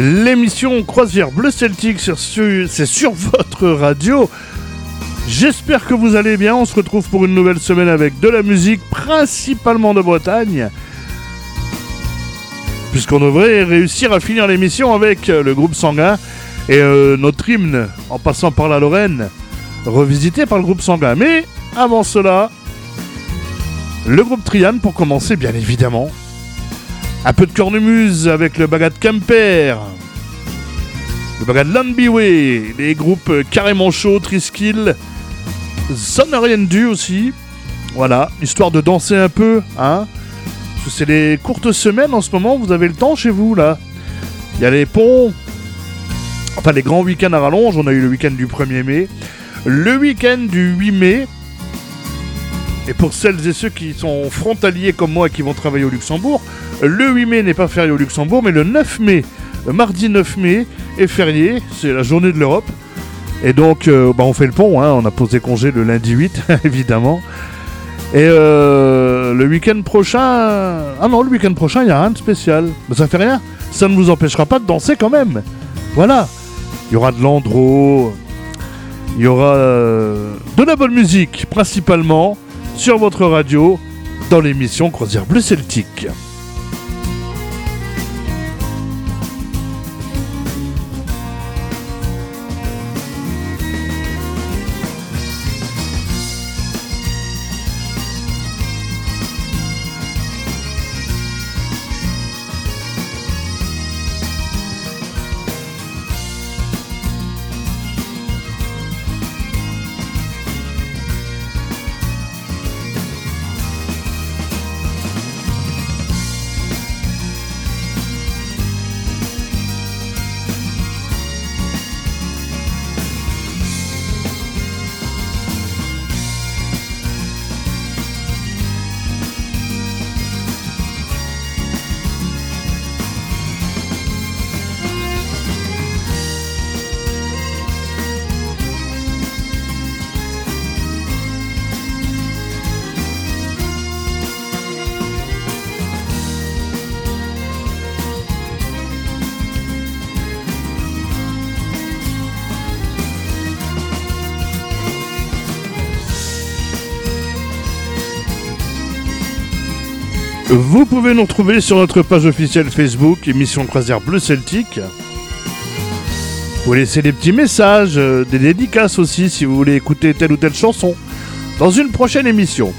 L'émission Croisière Bleu Celtique, c'est sur votre radio. J'espère que vous allez bien. On se retrouve pour une nouvelle semaine avec de la musique, principalement de Bretagne. Puisqu'on devrait réussir à finir l'émission avec euh, le groupe Sanguin et euh, notre hymne en passant par la Lorraine, revisité par le groupe Sanguin. Mais avant cela, le groupe Trian pour commencer, bien évidemment. Un peu de cornemuse avec le Bagad Camper. Le Bagad Landbyway. Les groupes carrément chauds, Triskill. Zone du aussi. Voilà, histoire de danser un peu, hein. Parce que c'est les courtes semaines en ce moment, vous avez le temps chez vous là. Il y a les ponts. Enfin, les grands week-ends à rallonge. On a eu le week-end du 1er mai. Le week-end du 8 mai, et pour celles et ceux qui sont frontaliers comme moi et qui vont travailler au Luxembourg, le 8 mai n'est pas férié au Luxembourg, mais le 9 mai, mardi 9 mai, est férié. C'est la journée de l'Europe. Et donc, euh, bah, on fait le pont. Hein. on a posé congé le lundi 8, évidemment. Et euh, le week-end prochain. Ah non, le week-end prochain, il n'y a rien de spécial. Mais ça fait rien. Ça ne vous empêchera pas de danser quand même. Voilà. Il y aura de l'andro. Il y aura euh, de la bonne musique, principalement sur votre radio dans l'émission Croisière Bleu Celtique. Vous pouvez nous retrouver sur notre page officielle Facebook, émission Croisière Bleu Celtique. Vous laissez des petits messages, euh, des dédicaces aussi si vous voulez écouter telle ou telle chanson dans une prochaine émission.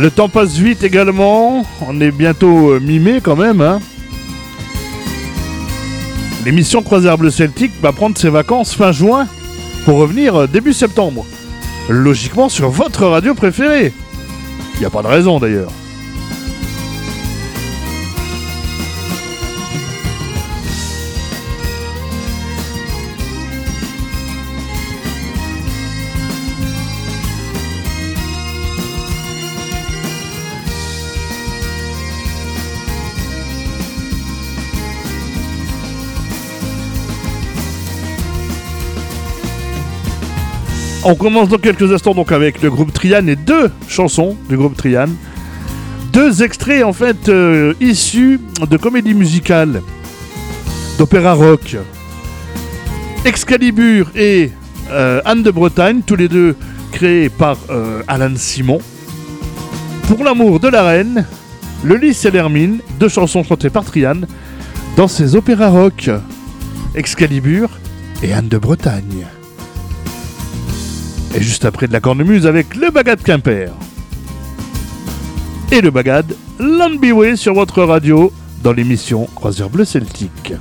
Le temps passe vite également, on est bientôt euh, mi-mai quand même. Hein. L'émission Croisière Bleu Celtique va prendre ses vacances fin juin pour revenir euh, début septembre. Logiquement sur votre radio préférée. Il n'y a pas de raison d'ailleurs. On commence dans quelques instants donc avec le groupe Trian et deux chansons du groupe Trian. Deux extraits en fait euh, issus de comédies musicales, d'opéra rock. Excalibur et euh, Anne de Bretagne, tous les deux créés par euh, Alan Simon. Pour l'amour de la reine, Le Lys et l'Hermine, deux chansons chantées par Trian dans ses opéras rock. Excalibur et Anne de Bretagne. Et juste après de la cornemuse avec le Bagad Quimper. Et le Bagad Landbyway sur votre radio dans l'émission Croisière Bleu Celtique.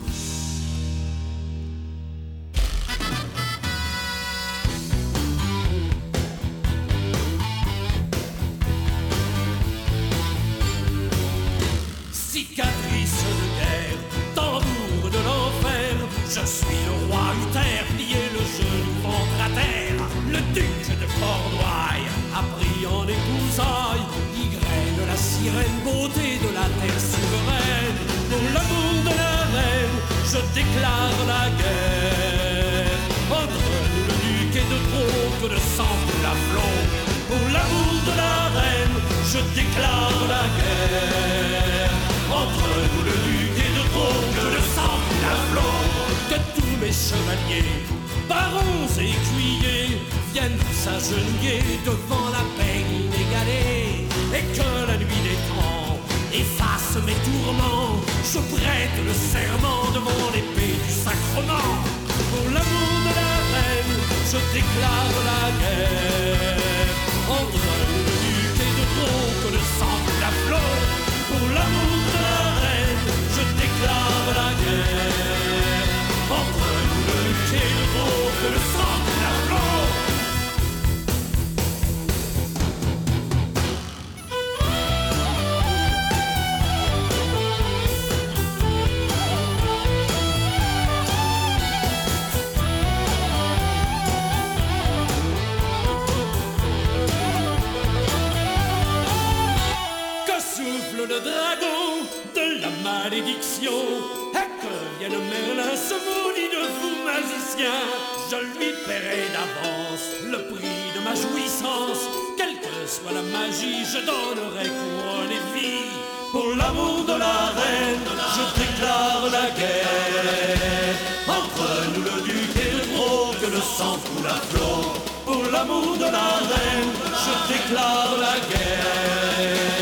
beauté de la terre souveraine. Pour l'amour de la reine, je déclare la guerre. Entre nous le duc et de trop que le sang de la flot. Pour l'amour de la reine, je déclare la guerre. Entre nous le duc et de trop que le sang de la flot. Que tous mes chevaliers, barons et écuyers viennent s'agenouiller devant la peine efface mes tourments, je prête le serment devant l'épée du sacrement. Pour l'amour de la reine, je déclare la guerre. Entre le duc et de trop que le sang la flot. Pour l'amour de la reine, je déclare la guerre. Entre le duc et de trop que le sang le dragon de la malédiction. Et que vienne Merlin se maudit de vous magicien? Je lui paierai d'avance le prix de ma jouissance. Quelle que soit la magie, je donnerai couronne et vie Pour l'amour de la reine, je déclare la guerre. Entre nous le duc et le trop que le sang coule à flot Pour l'amour de la reine, je déclare la guerre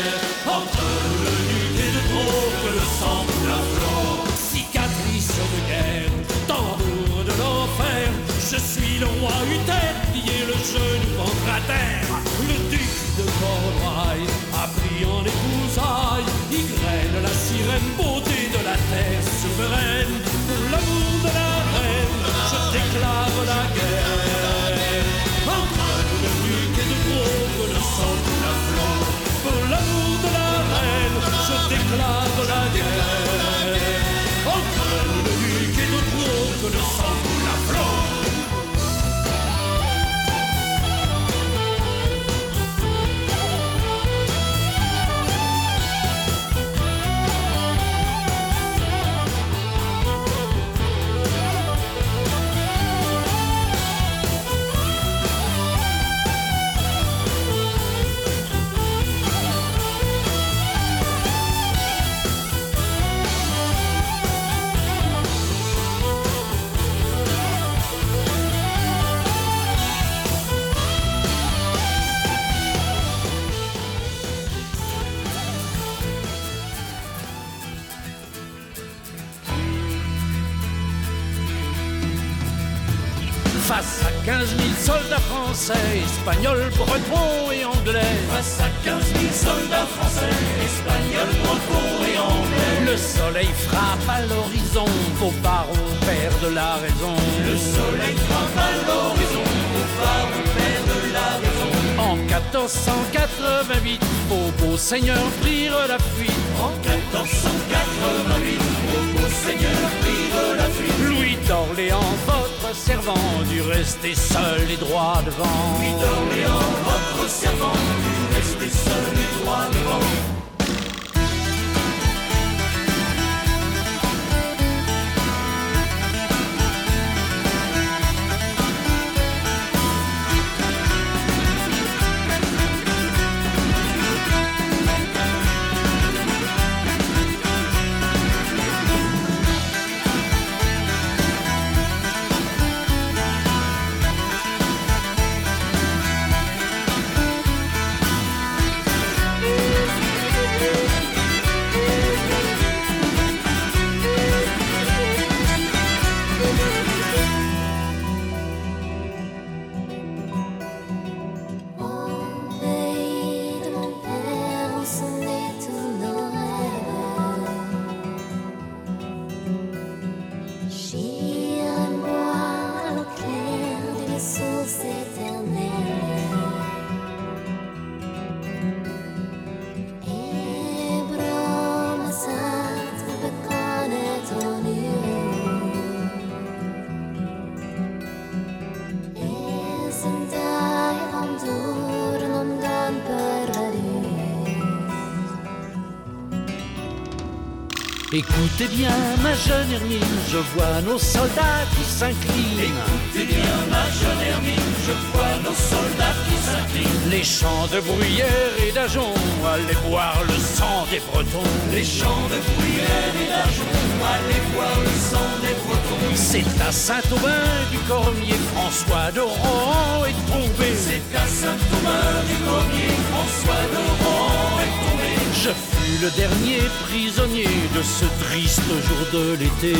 Je suis le roi Uther, lié le genou contre la terre Le duc de Cornouailles a pris en épousailles français, espagnols, bretons et anglais. Face à 15 000 soldats français, espagnols, bretons et anglais. Le soleil frappe à l'horizon, vos barons perdent la raison. Le soleil frappe à l'horizon, vos barons perdent la raison. En 1488, vos beaux seigneurs prirent la fuite. En 1488, vos beaux seigneurs prirent la fuite. Louis d'Orléans, votre servant, dut rester seul et droit devant. Louis d'Orléans, votre servant, dut rester seul et droit Écoutez bien, ma jeune Hermine, je vois nos soldats qui s'inclinent. Écoutez bien, ma jeune Hermine, je vois nos soldats qui s'inclinent. Les champs de bruyère et d'ajon, allez boire le sang des Bretons. Les champs de bruyère et d'argent, allez voir le sang des Bretons. C'est à Saint-Aubin du Cormier, François de Rohan est tombé. C'est à Saint-Thomas du Cormier, François de Rohan est tombé. Je le dernier prisonnier de ce triste jour de l'été.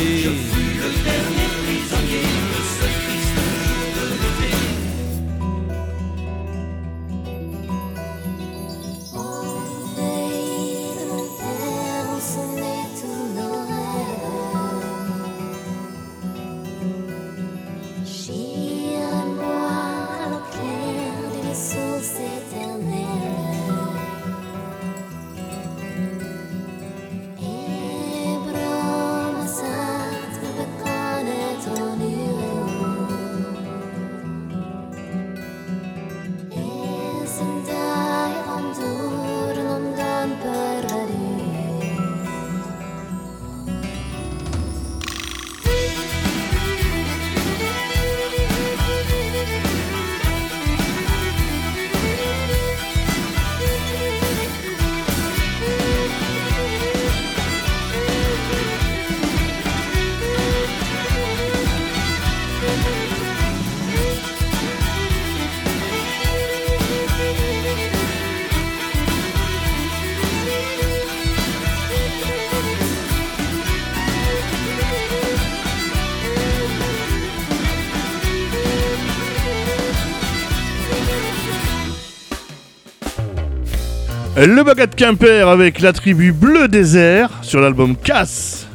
Le Bagat Quimper avec la tribu Bleu Désert sur l'album Casse.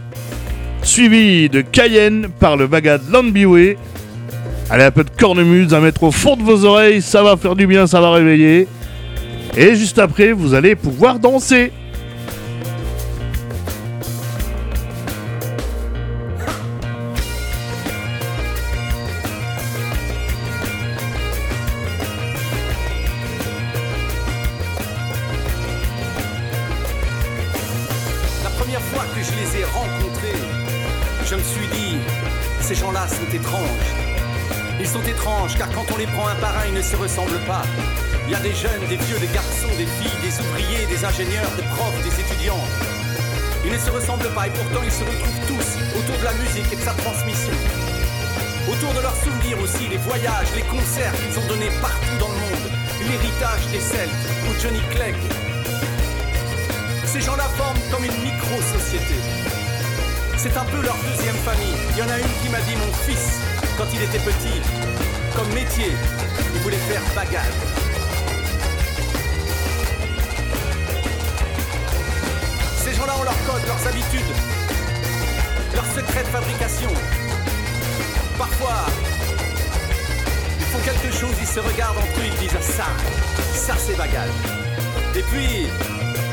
Suivi de Cayenne par le Bagat Landbiway. Allez, un peu de cornemuse à mettre au fond de vos oreilles, ça va faire du bien, ça va réveiller. Et juste après, vous allez pouvoir danser. Je les ai rencontrés, je me suis dit, ces gens-là sont étranges. Ils sont étranges car quand on les prend un par un, ils ne se ressemblent pas. Il y a des jeunes, des vieux, des garçons, des filles, des ouvriers, des ingénieurs, des profs, des étudiants. Ils ne se ressemblent pas et pourtant ils se retrouvent tous autour de la musique et de sa transmission. Autour de leurs souvenirs aussi, les voyages, les concerts qu'ils ont donnés partout dans le monde, l'héritage des Celtes ou Johnny Clegg, ces gens-là forment comme une micro-société. C'est un peu leur deuxième famille. Il y en a une qui m'a dit mon fils, quand il était petit, comme métier, il voulait faire bagage. Ces gens-là ont leurs codes, leurs habitudes, leurs secrets de fabrication. Parfois, ils font quelque chose, ils se regardent entre eux, ils disent ça, ça c'est bagage. Et puis,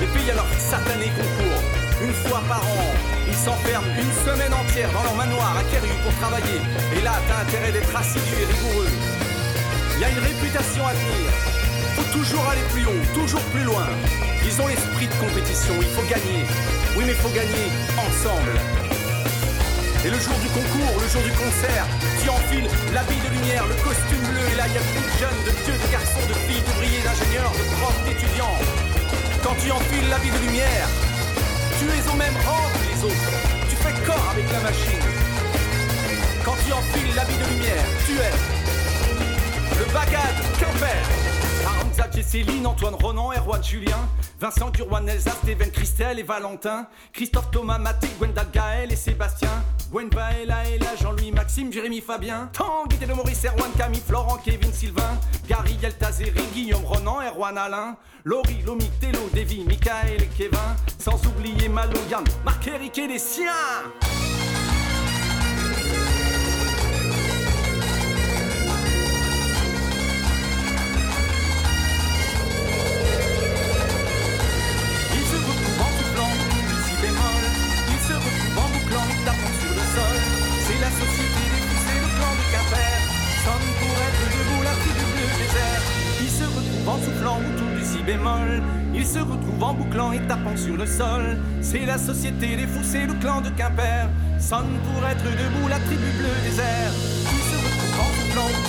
il y a leur satané concours. Une fois par an, ils s'enferment une semaine entière dans leur manoir à Keru pour travailler. Et là, t'as intérêt d'être assidu et rigoureux. Il y a une réputation à tenir. Faut toujours aller plus haut, toujours plus loin. Ils ont l'esprit de compétition, il faut gagner. Oui, mais il faut gagner ensemble. Et le jour du concours, le jour du concert, tu enfiles l'habit de lumière, le costume bleu, et là il y a plus de jeunes, de vieux, de garçons, de filles, d'ouvriers, d'ingénieurs, de profs, d'étudiants. Quand tu enfiles l'habit de lumière, tu es au même rang que les autres. Tu fais corps avec la machine. Quand tu enfiles l'habit de lumière, tu es le bagad Quimper. Aranza, Céline, Antoine Ronan, Erwan Julien, Vincent Curwan, Elsa, Steven, Christelle et Valentin, Christophe Thomas, Mathé, Gwendal, Gaël et Sébastien, Gwen Jean-Louis, Maxime, Jérémy, Fabien, Tanguy, de Maurice, Erwan, Camille, Florent, Kevin, Sylvain, Gary, Yeltazeri, Guillaume, Ronan, Erwan, Alain, Laurie, Lomi, Télo, Davy, Michael et Kevin, sans oublier Malo, Yann, Marc, Eric et les siens. Bémol. Ils se retrouvent en bouclant et tapant sur le sol. C'est la société des fous, le clan de Quimper. Sonne pour être debout la tribu bleu désert. Ils se retrouvent en soufflant autour du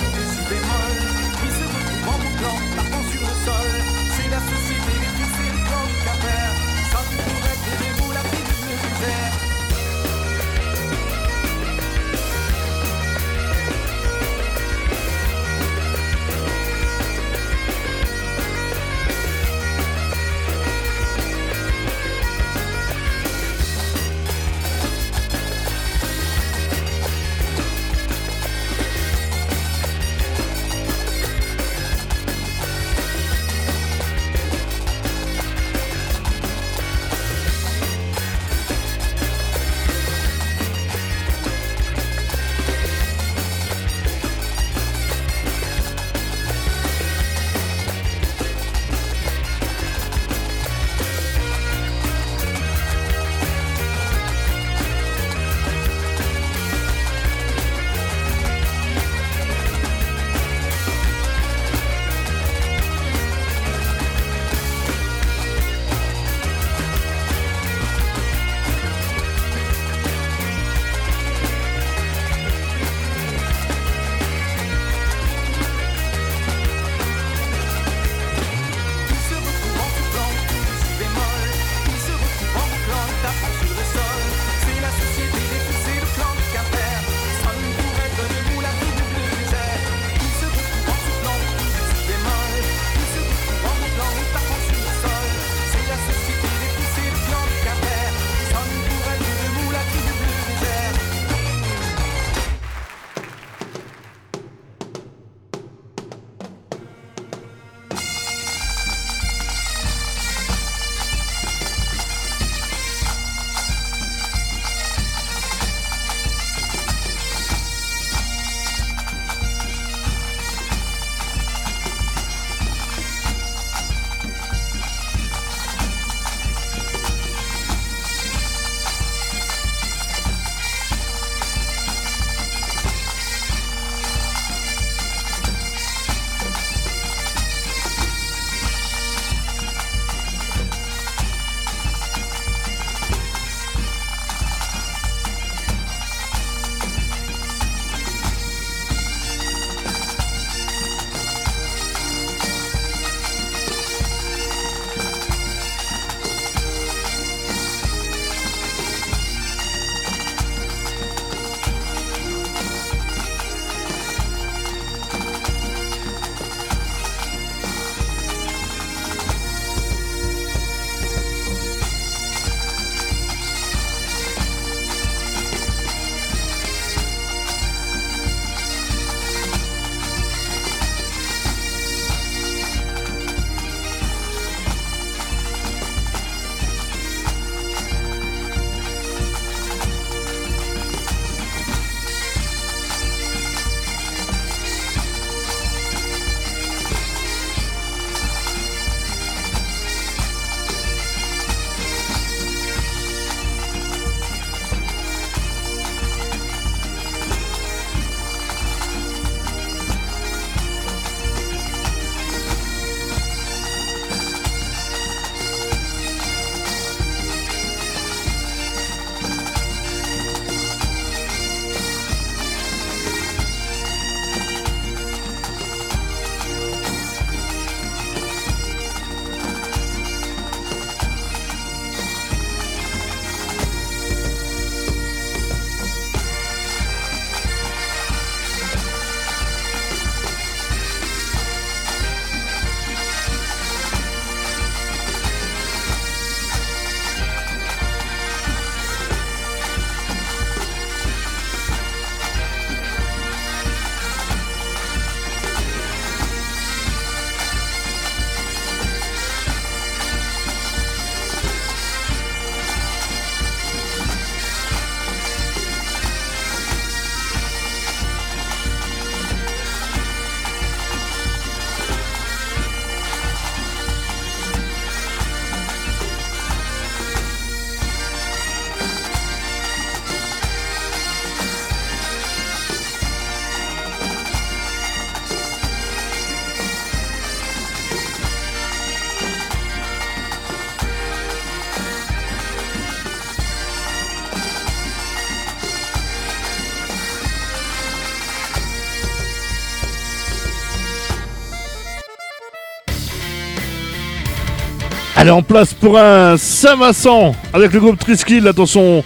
si bémol. Ils se retrouvent en bouclant, Allez, en place pour un Saint-Vincent avec le groupe Triskill. Attention,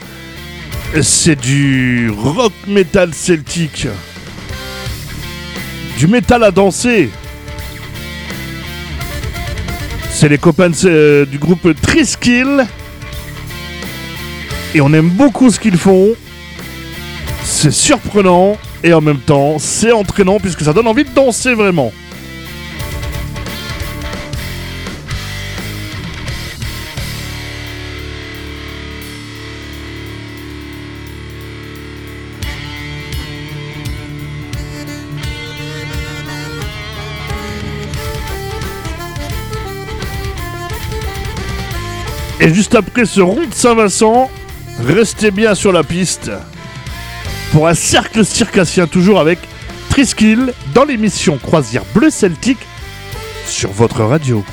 c'est du rock metal celtique. Du métal à danser. C'est les copains euh, du groupe Triskill. Et on aime beaucoup ce qu'ils font. C'est surprenant et en même temps c'est entraînant puisque ça donne envie de danser vraiment. Et juste après ce rond de Saint-Vincent, restez bien sur la piste pour un cercle circassien toujours avec Triskill dans l'émission Croisière Bleu Celtique sur votre radio.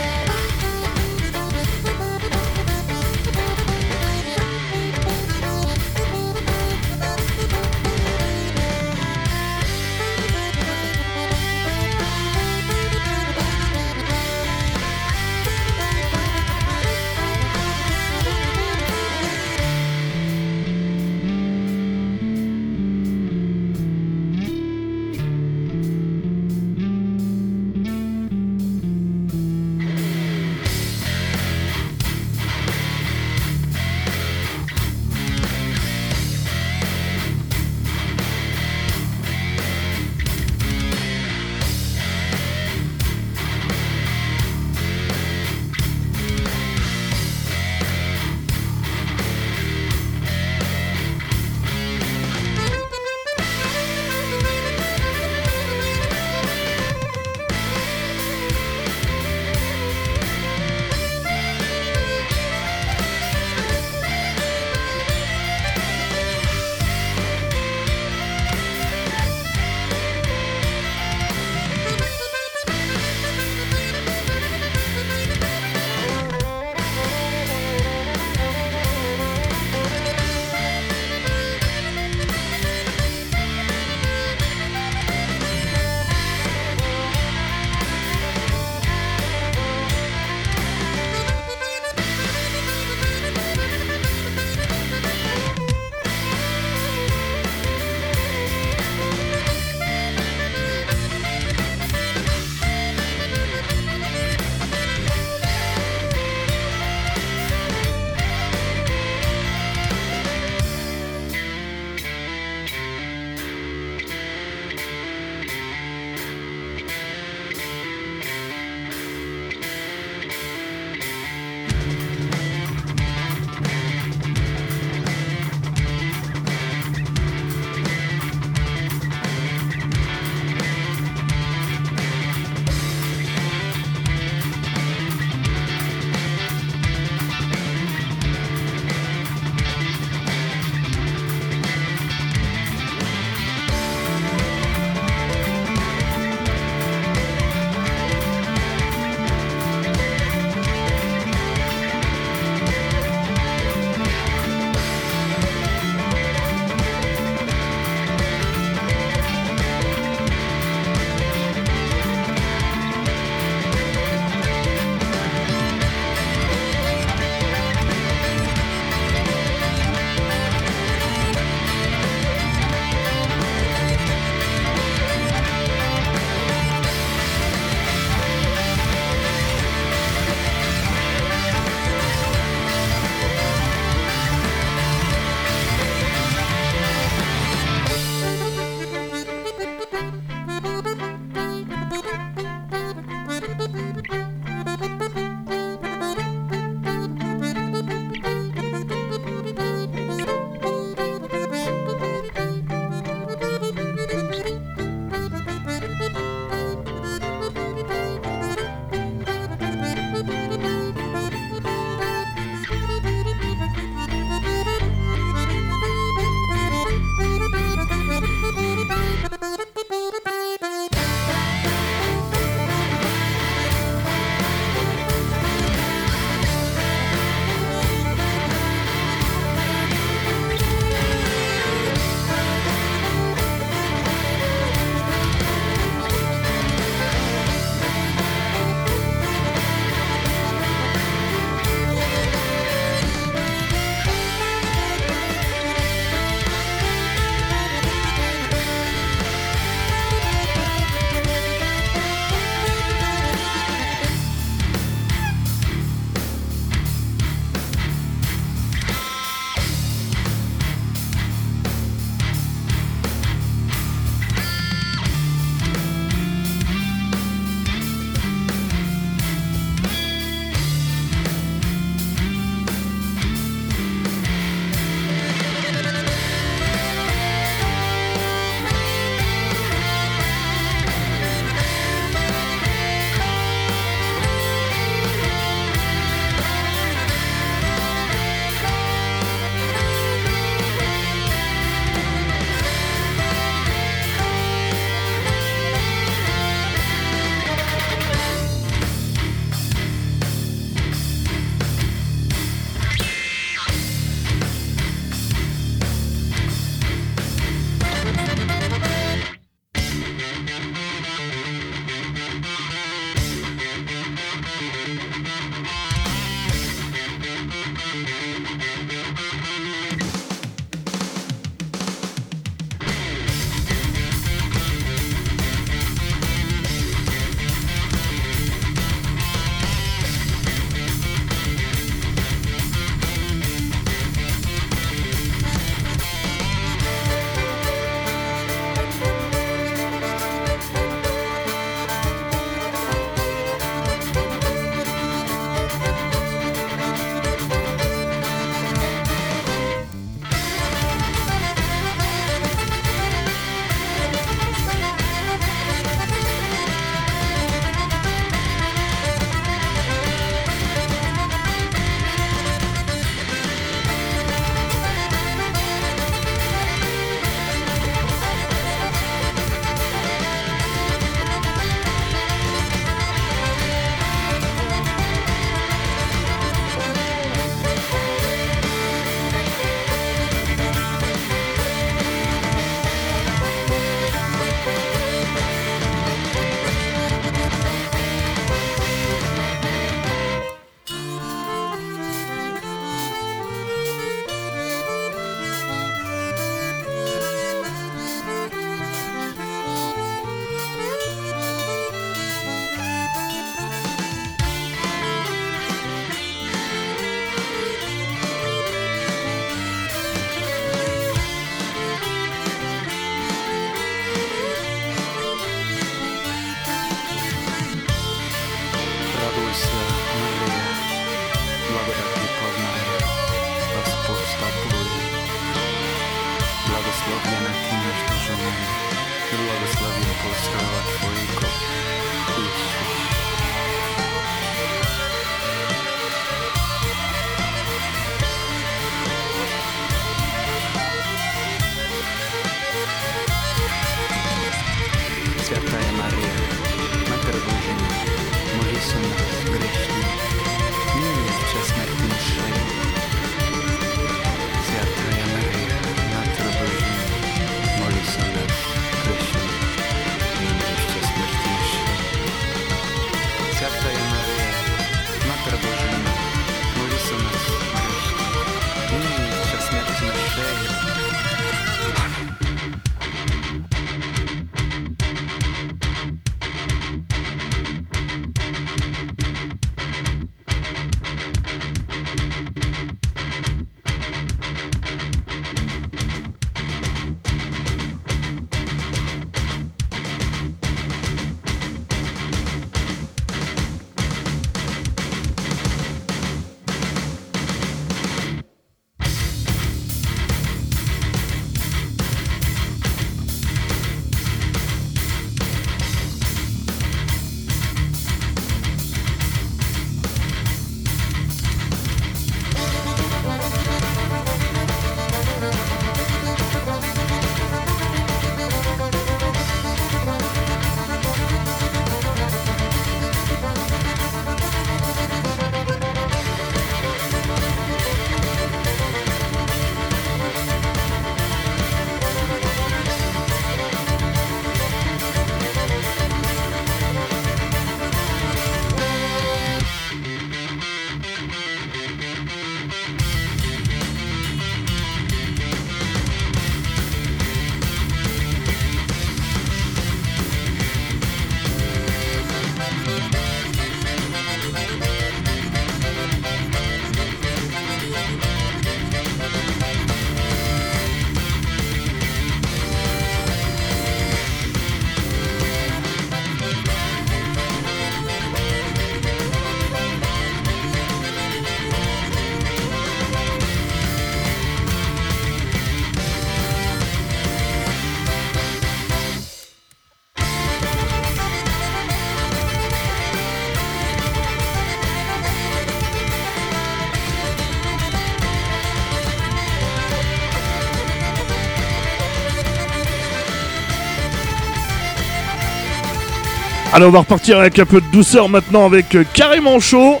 Allez, on va repartir avec un peu de douceur maintenant avec euh, Carrément Chaud,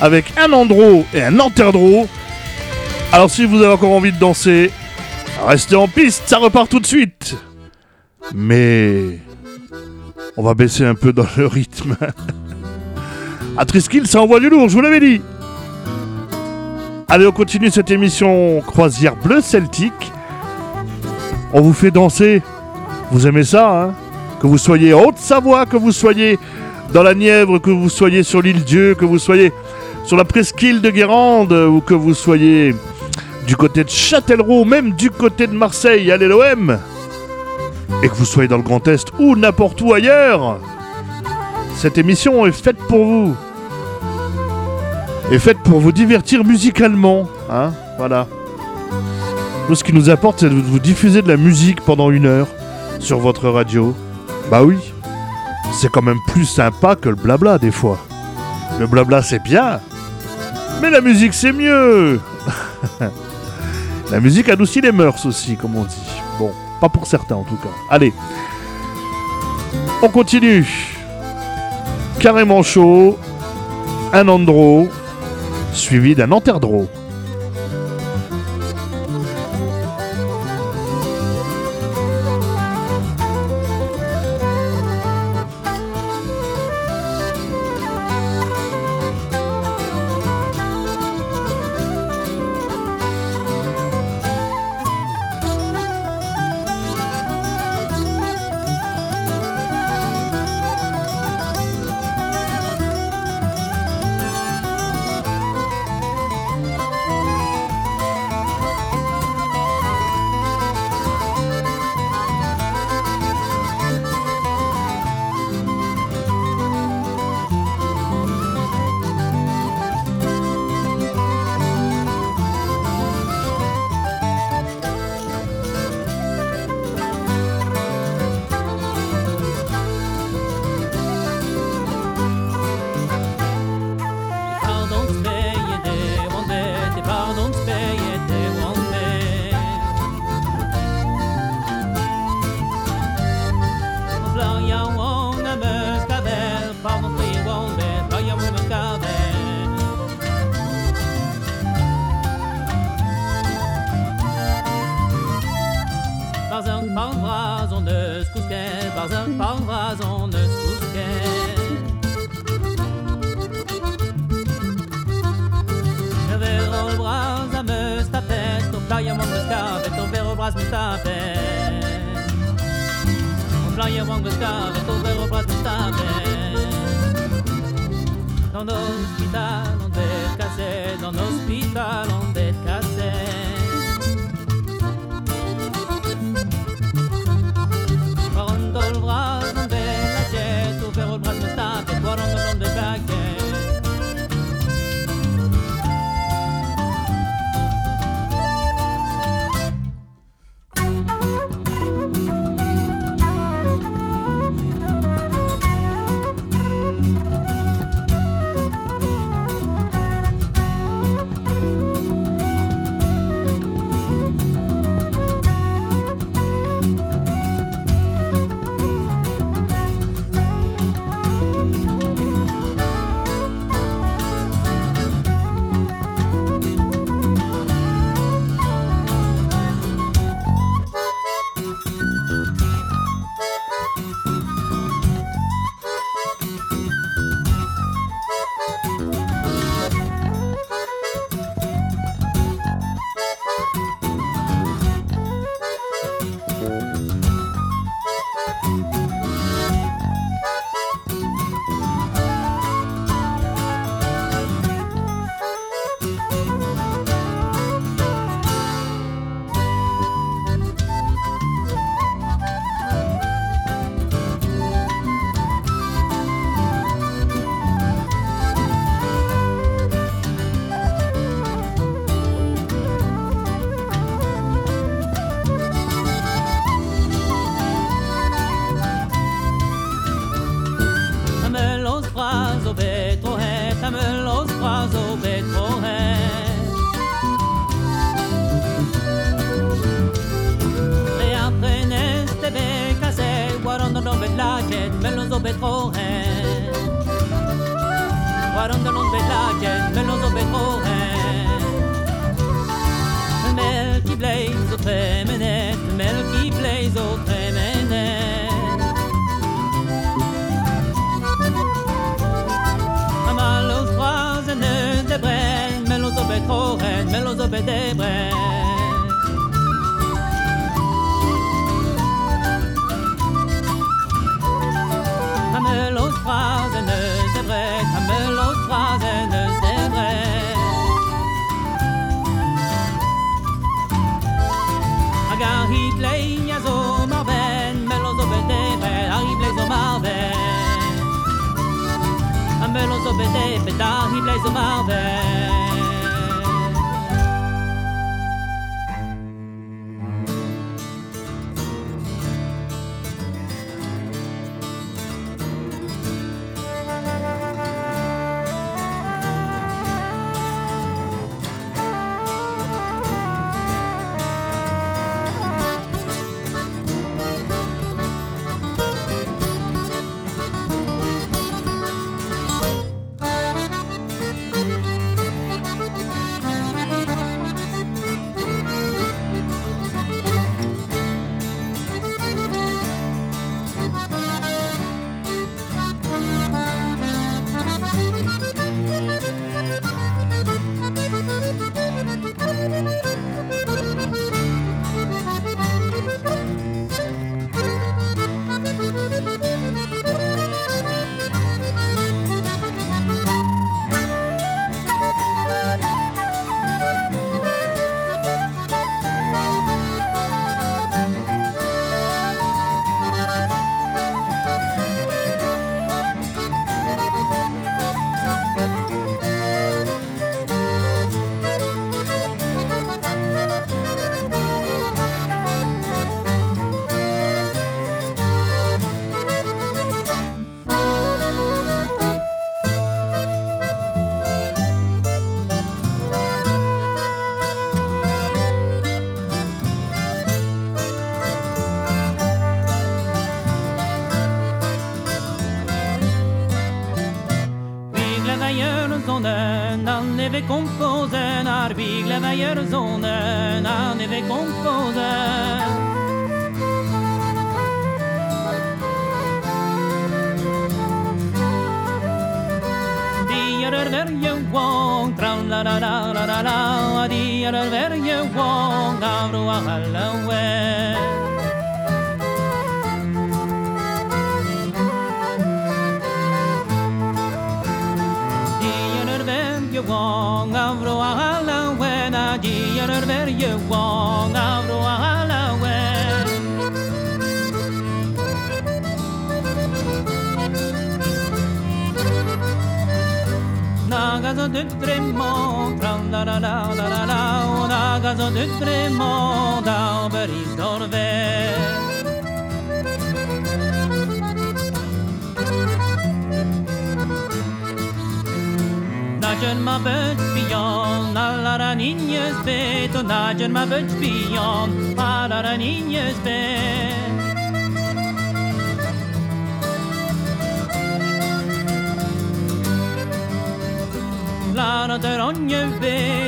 avec un Andro et un Anterdro. Alors si vous avez encore envie de danser, restez en piste, ça repart tout de suite. Mais on va baisser un peu dans le rythme. À Triskill, ça envoie du lourd, je vous l'avais dit. Allez, on continue cette émission Croisière Bleu Celtique. On vous fait danser. Vous aimez ça, hein? Que vous soyez en Haute-Savoie, que vous soyez dans la Nièvre, que vous soyez sur l'île Dieu, que vous soyez sur la presqu'île de Guérande, ou que vous soyez du côté de Châtellerault, même du côté de Marseille, allez l'OM Et que vous soyez dans le Grand Est ou n'importe où ailleurs Cette émission est faite pour vous. Est faite pour vous divertir musicalement, hein Voilà. Ce qui nous importe, c'est de vous diffuser de la musique pendant une heure sur votre radio. Bah oui, c'est quand même plus sympa que le blabla des fois. Le blabla c'est bien, mais la musique c'est mieux. la musique adoucit les mœurs aussi, comme on dit. Bon, pas pour certains en tout cas. Allez, on continue. Carrément chaud, un andro, suivi d'un anterdro. Komposen, Arvig lever zonen, an ut bremañ da beriz d'ar ver. Nagen ma bet bian, alla ran injes bet, o nagen ma bet bian, alla ran injes bet. Lara der onje bet,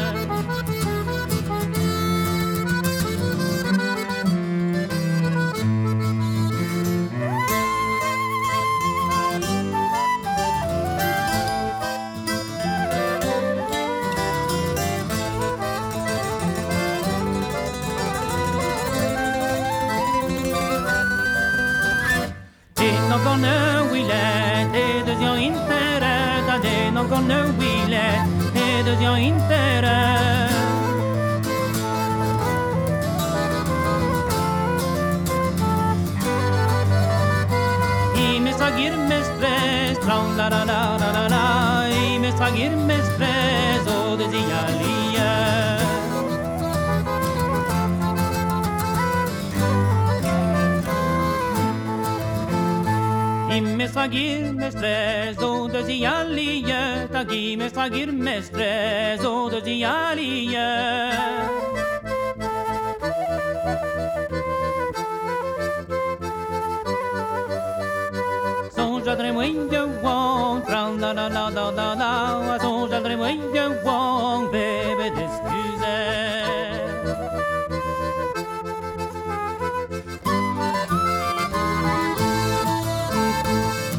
Me stres o de wong Tra la la la la la la Sonja dremoinja wong Bebe d'excuse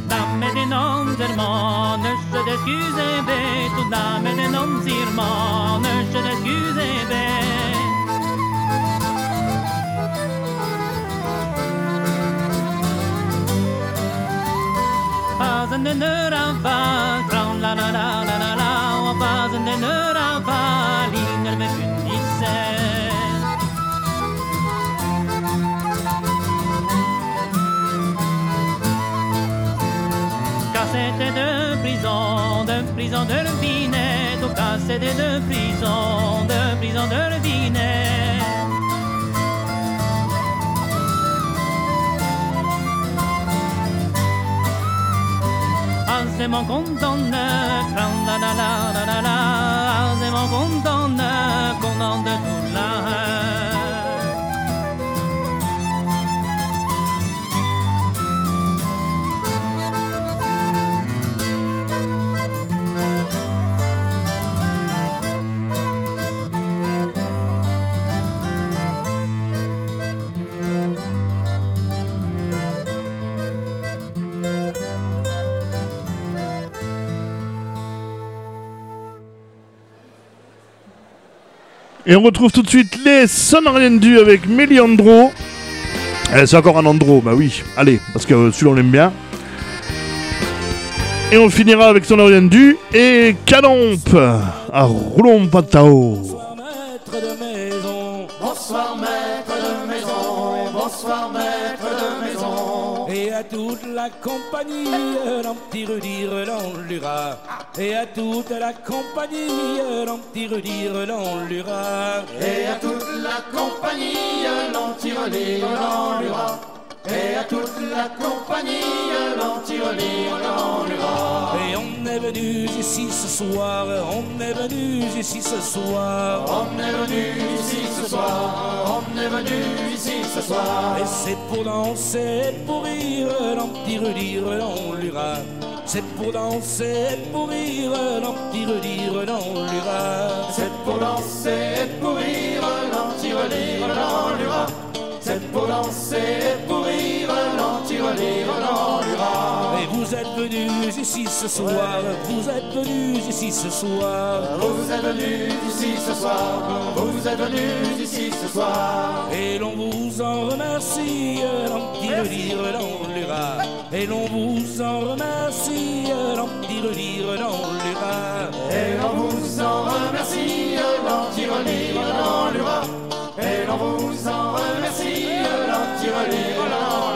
Dame de noms hermanes, je d'excuse bête, ou dame de noms irmanes, je d'excuse bête. Pas en honneur à va, tra la la la la la la, pas en honneur à va, l'île me punissait. Cassette de prison, de prison de robinet, cassette de prison, de prison de robinet. c'est mon condamne, la la la la la la la, c'est mon condamne, condamne de toute Et on retrouve tout de suite les Sonariendu avec Méliandro. Eh, c'est encore un Andro, bah oui, allez, parce que celui-là on l'aime bien. Et on finira avec Sonariendu et Calampe à Roulon Patao. La compagnie, l'un petit redire l'enlura. Et à toute la compagnie, l'un petit redire l'enlura. Et à toute la compagnie, l'anti-relire l'enlura. Et à toute la compagnie, l'anti-relire l'enlura. Et on est venu ici ce soir, on est venu ici ce soir. On est venu ici ce soir, on est venu ici ce soir. Et c'est pour danser, pour rire, l'un petit redire l'enlura. C'est pour danser, pour rire, l'un petit redire l'enlura. C'est pour danser venus ici ce soir, vous êtes venus ici ce soir. Vous êtes venus ici ce soir, vous êtes venus ici ce soir. Et l'on vous en remercie, l'on dit le dire, l'on l'ira. Et l'on vous en remercie, l'on dit le dire, l'on l'ira. Et l'on vous en remercie, l'anti-relire, l'on l'ura. Et l'on vous en remercie, l'on l'ura. À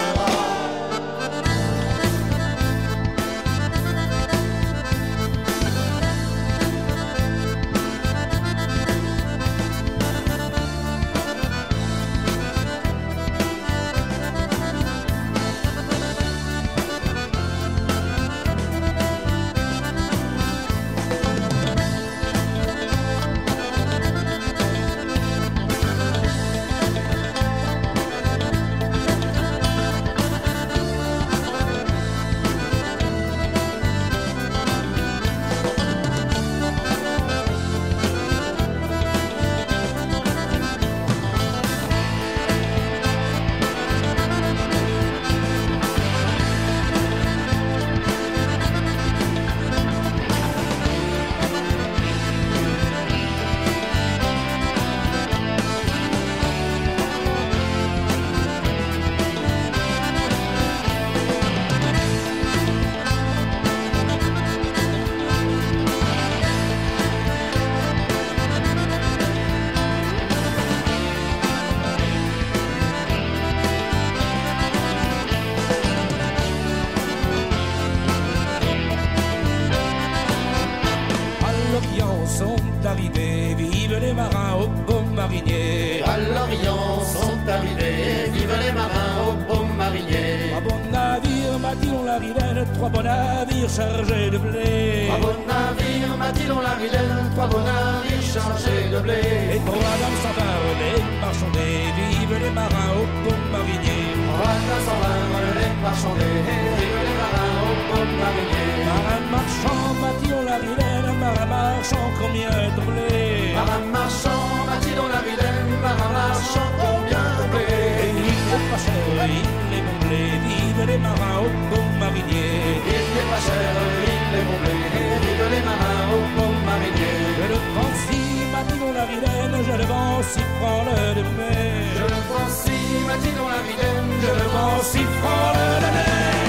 chargés de blé. À bon navire, Mathilon la Rilaine, trois beaux navires chargés de blé. Et pour Adam s'en va, les marchandés, vive les marins au beau marinier. Rana s'en va, les marchandés, vive les marins au beau marinier. Marin marchand, Mathilon la Rilaine, marin marchand, combien de blé. Marin marchand, Mathilon la Rilaine, marin marchand, combien de Et blé. il n'est pas cher, il est bon blé, vive les marins au beau la je le vends si, prends-le de mai. Je le prends si, Mathilon la Rilaine, je le Vends prends si, prends-le de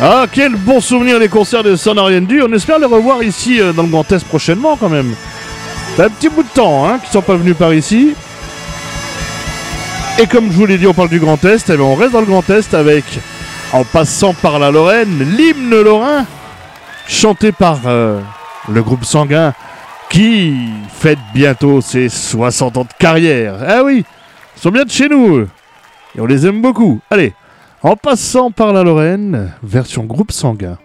Ah, quel bon souvenir les concerts de Son Du. On espère les revoir ici euh, dans le Grand Est prochainement quand même. Ça fait un petit bout de temps hein, qu'ils sont pas venus par ici. Et comme je vous l'ai dit, on parle du Grand Est. Eh bien, on reste dans le Grand Est avec, en passant par la Lorraine, l'hymne lorrain, chanté par euh, le groupe sanguin qui fête bientôt ses 60 ans de carrière. Ah oui, ils sont bien de chez nous. Et on les aime beaucoup. Allez, en passant par la Lorraine, version groupe sanguin.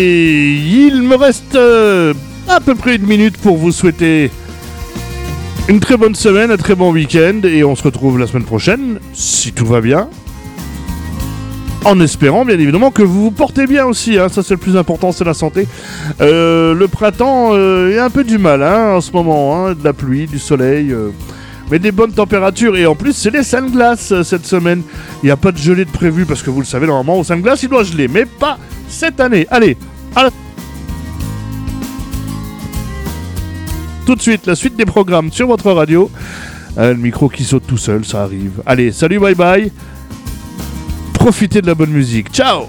Et il me reste euh, à peu près une minute pour vous souhaiter une très bonne semaine, un très bon week-end. Et on se retrouve la semaine prochaine, si tout va bien. En espérant bien évidemment que vous vous portez bien aussi, hein, ça c'est le plus important, c'est la santé. Euh, le printemps, euh, il y a un peu du mal hein, en ce moment, hein, de la pluie, du soleil, mais des bonnes températures. Et en plus, c'est les Saint-Glace euh, cette semaine. Il n'y a pas de gelée de prévu parce que vous le savez, normalement au Saint-Glace il doit geler, mais pas cette année. Allez, à la- Tout de suite, la suite des programmes sur votre radio. Euh, le micro qui saute tout seul, ça arrive. Allez, salut, bye bye. Profitez de la bonne musique. Ciao